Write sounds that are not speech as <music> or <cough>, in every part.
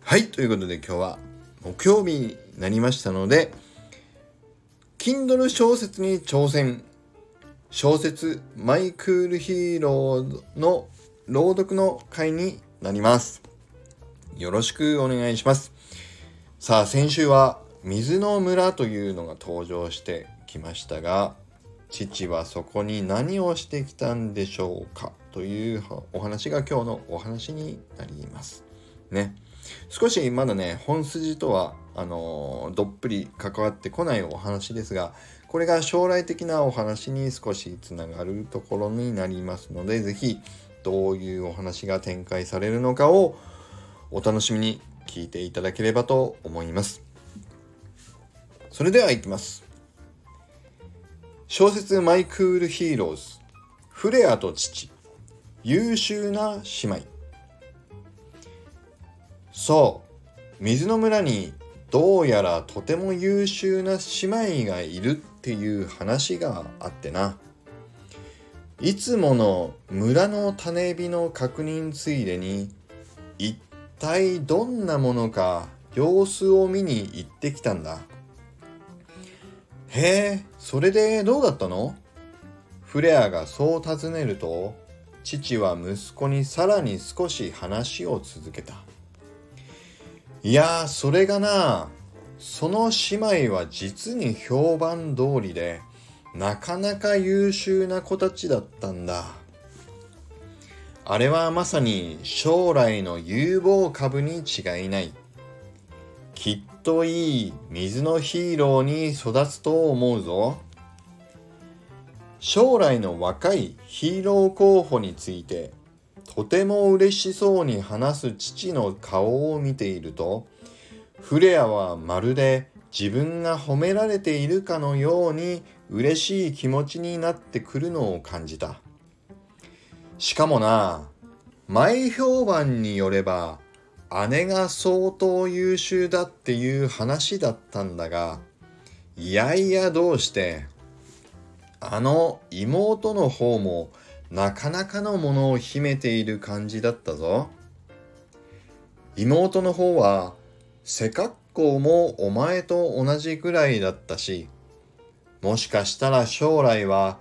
はいということで今日は木曜日になりましたので Kindle 小説に挑戦。小説 My Cool Hero の朗読の回になります。よろしくお願いします。さあ、先週は水の村というのが登場してきましたが、父はそこに何をしてきたんでしょうか？というお話が今日のお話になります。ね。少しまだね、本筋とは、あのー、どっぷり関わってこないお話ですが、これが将来的なお話に少しつながるところになりますので、是非どういうお話が展開されるのかをお楽しみに聞いていただければと思います。それではいきます。小説 My Cool Heroes。フレアと父。優秀な姉妹。そう。水の村にどうやらとても優秀な姉妹がいるっていう話があってな。いつもの村の種火の確認ついでに一体どんなものか様子を見に行ってきたんだ。へえそれでどうだったの？フレアがそう尋ねると父は息子にさらに少し話を続けた。いやそれがなその姉妹は実に評判通りでなかなか優秀な子たちだったんだ。あれはまさに将来の有望株に違いない。きっといい水のヒーローに育つと思うぞ。将来の若いヒーロー候補についてとても嬉しそうに話す父の顔を見ているとフレアはまるで自分が褒められているかのように嬉しい気持ちになってくるのを感じた。しかもな、前評判によれば姉が相当優秀だっていう話だったんだが、いやいやどうして、あの妹の方もなかなかのものを秘めている感じだったぞ。妹の方は背格好もお前と同じくらいだったし、もしかしたら将来は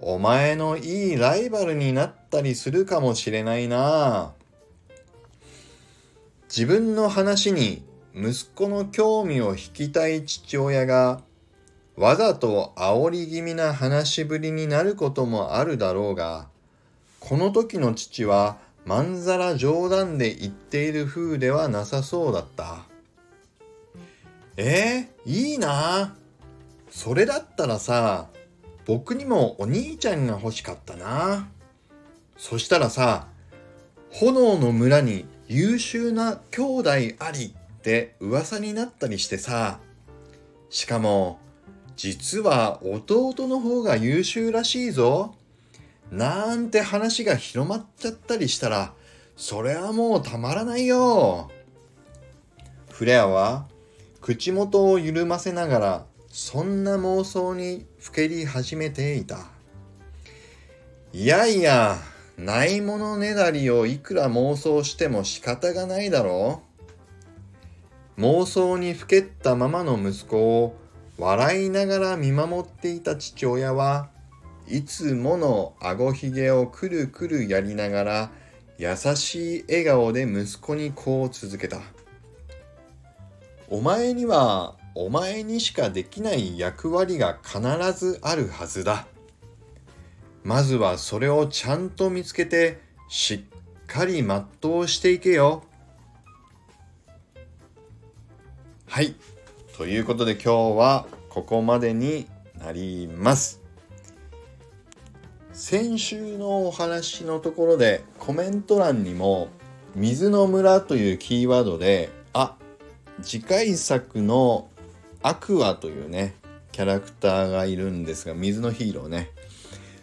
お前のいいライバルになったりするかもしれないな自分の話に息子の興味を引きたい父親がわざと煽り気味な話しぶりになることもあるだろうがこの時の父はまんざら冗談で言っている風ではなさそうだった。えー、いいなそれだったらさ、僕にもお兄ちゃんが欲しかったな。そしたらさ、炎の村に優秀な兄弟ありって噂になったりしてさ、しかも、実は弟の方が優秀らしいぞ。なんて話が広まっちゃったりしたら、それはもうたまらないよ。フレアは口元を緩ませながらそんな妄想にふけり始めていた。いやいや、ないものねだりをいくら妄想しても仕方がないだろう。妄想にふけったままの息子を笑いながら見守っていた父親はいつものあごひげをくるくるやりながら優しい笑顔で息子にこう続けた。お前にはお前にしかできない役割が必ずあるはずだ。まずはそれをちゃんと見つけてしっかり全うしていけよ。はい。ということで今日はここまでになります。先週のお話のところでコメント欄にも水の村というキーワードであ次回作のアクアというねキャラクターがいるんですが水のヒーローね。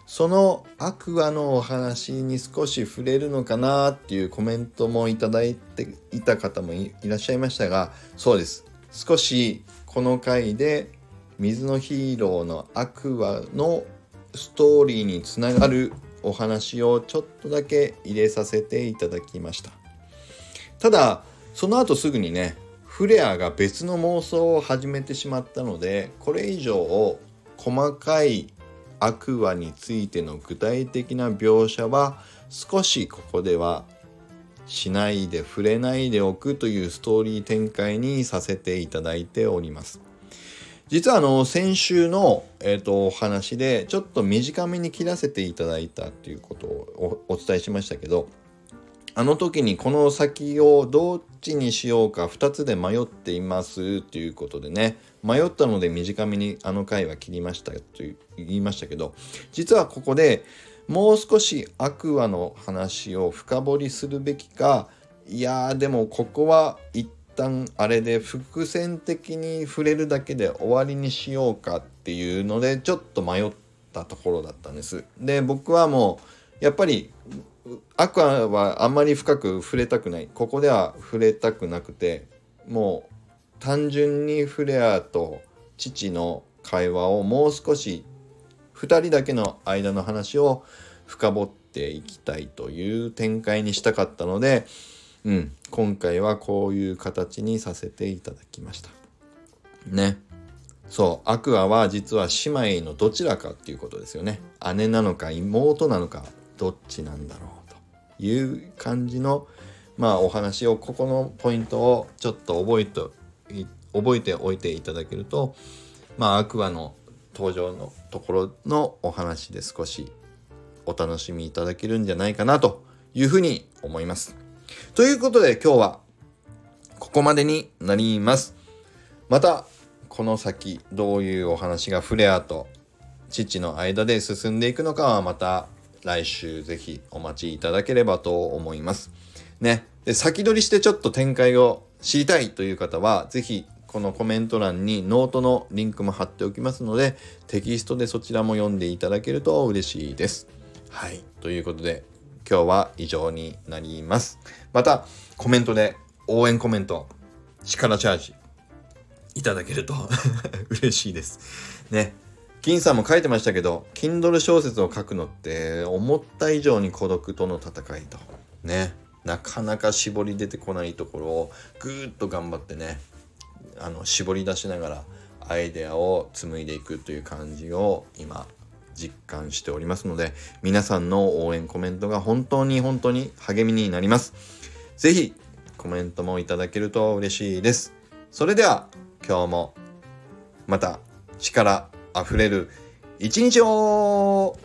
そのアクアのお話に少し触れるのかなっていうコメントもいただいていた方もいらっしゃいましたがそうです。少しこの回で水のヒーローのアクアのストーリーにつながるお話をちょっとだけ入れさせていただきました。ただその後すぐにねフレアが別の妄想を始めてしまったのでこれ以上細かいアクアについての具体的な描写は少しここではしないで触れないでおくというストーリー展開にさせていただいております。実はあの先週の、えーと、お話でちょっと短めに切らせていただいたっていうことをお伝えしましたけどあの時にこの先をどっちにしようか2つで迷っていますっていうことでね迷ったので短めにあの回は切りましたと言いましたけど実はここでもう少しアクアの話を深掘りするべきかいやーでもここは一旦あれで伏線的に触れるだけで終わりにしようかっていうのでちょっと迷ったところだったんです。で僕はもうやっぱりアクアはあんまり深く触れたくないここでは触れたくなくてもう単純にフレアと父の会話をもう少し2人だけの間の話を深掘っていきたいという展開にしたかったので、うん、今回はこういう形にさせていただきました。ね。そう、アクアは実は姉妹のどちらかっていうことですよね。姉なのか妹なのかどっちなんだろうという感じのまあお話をここのポイントをちょっと覚えて覚えておいていただけるとまあアクアの登場のところのお話で少しお楽しみいただけるんじゃないかなというふうに思います。ということで今日はここまでになります。またこの先どういうお話がフレアと父の間で進んでいくのかはまた来週ぜひお待ちいただければと思います。ね。で、先取りしてちょっと展開を知りたいという方は、ぜひこのコメント欄にノートのリンクも貼っておきますので、テキストでそちらも読んでいただけると嬉しいです。はい。ということで、今日は以上になります。また、コメントで応援コメント、力チャージいただけると <laughs> 嬉しいです。ね。金さんも書いてましたけど、Kindle 小説を書くのって思った以上に孤独との戦いと。ね。なかなか絞り出てこないところをぐーっと頑張ってね、あの、絞り出しながらアイデアを紡いでいくという感じを今実感しておりますので、皆さんの応援コメントが本当に本当に励みになります。是非コメントもいただけると嬉しいです。それでは今日もまた力あふれる一日を。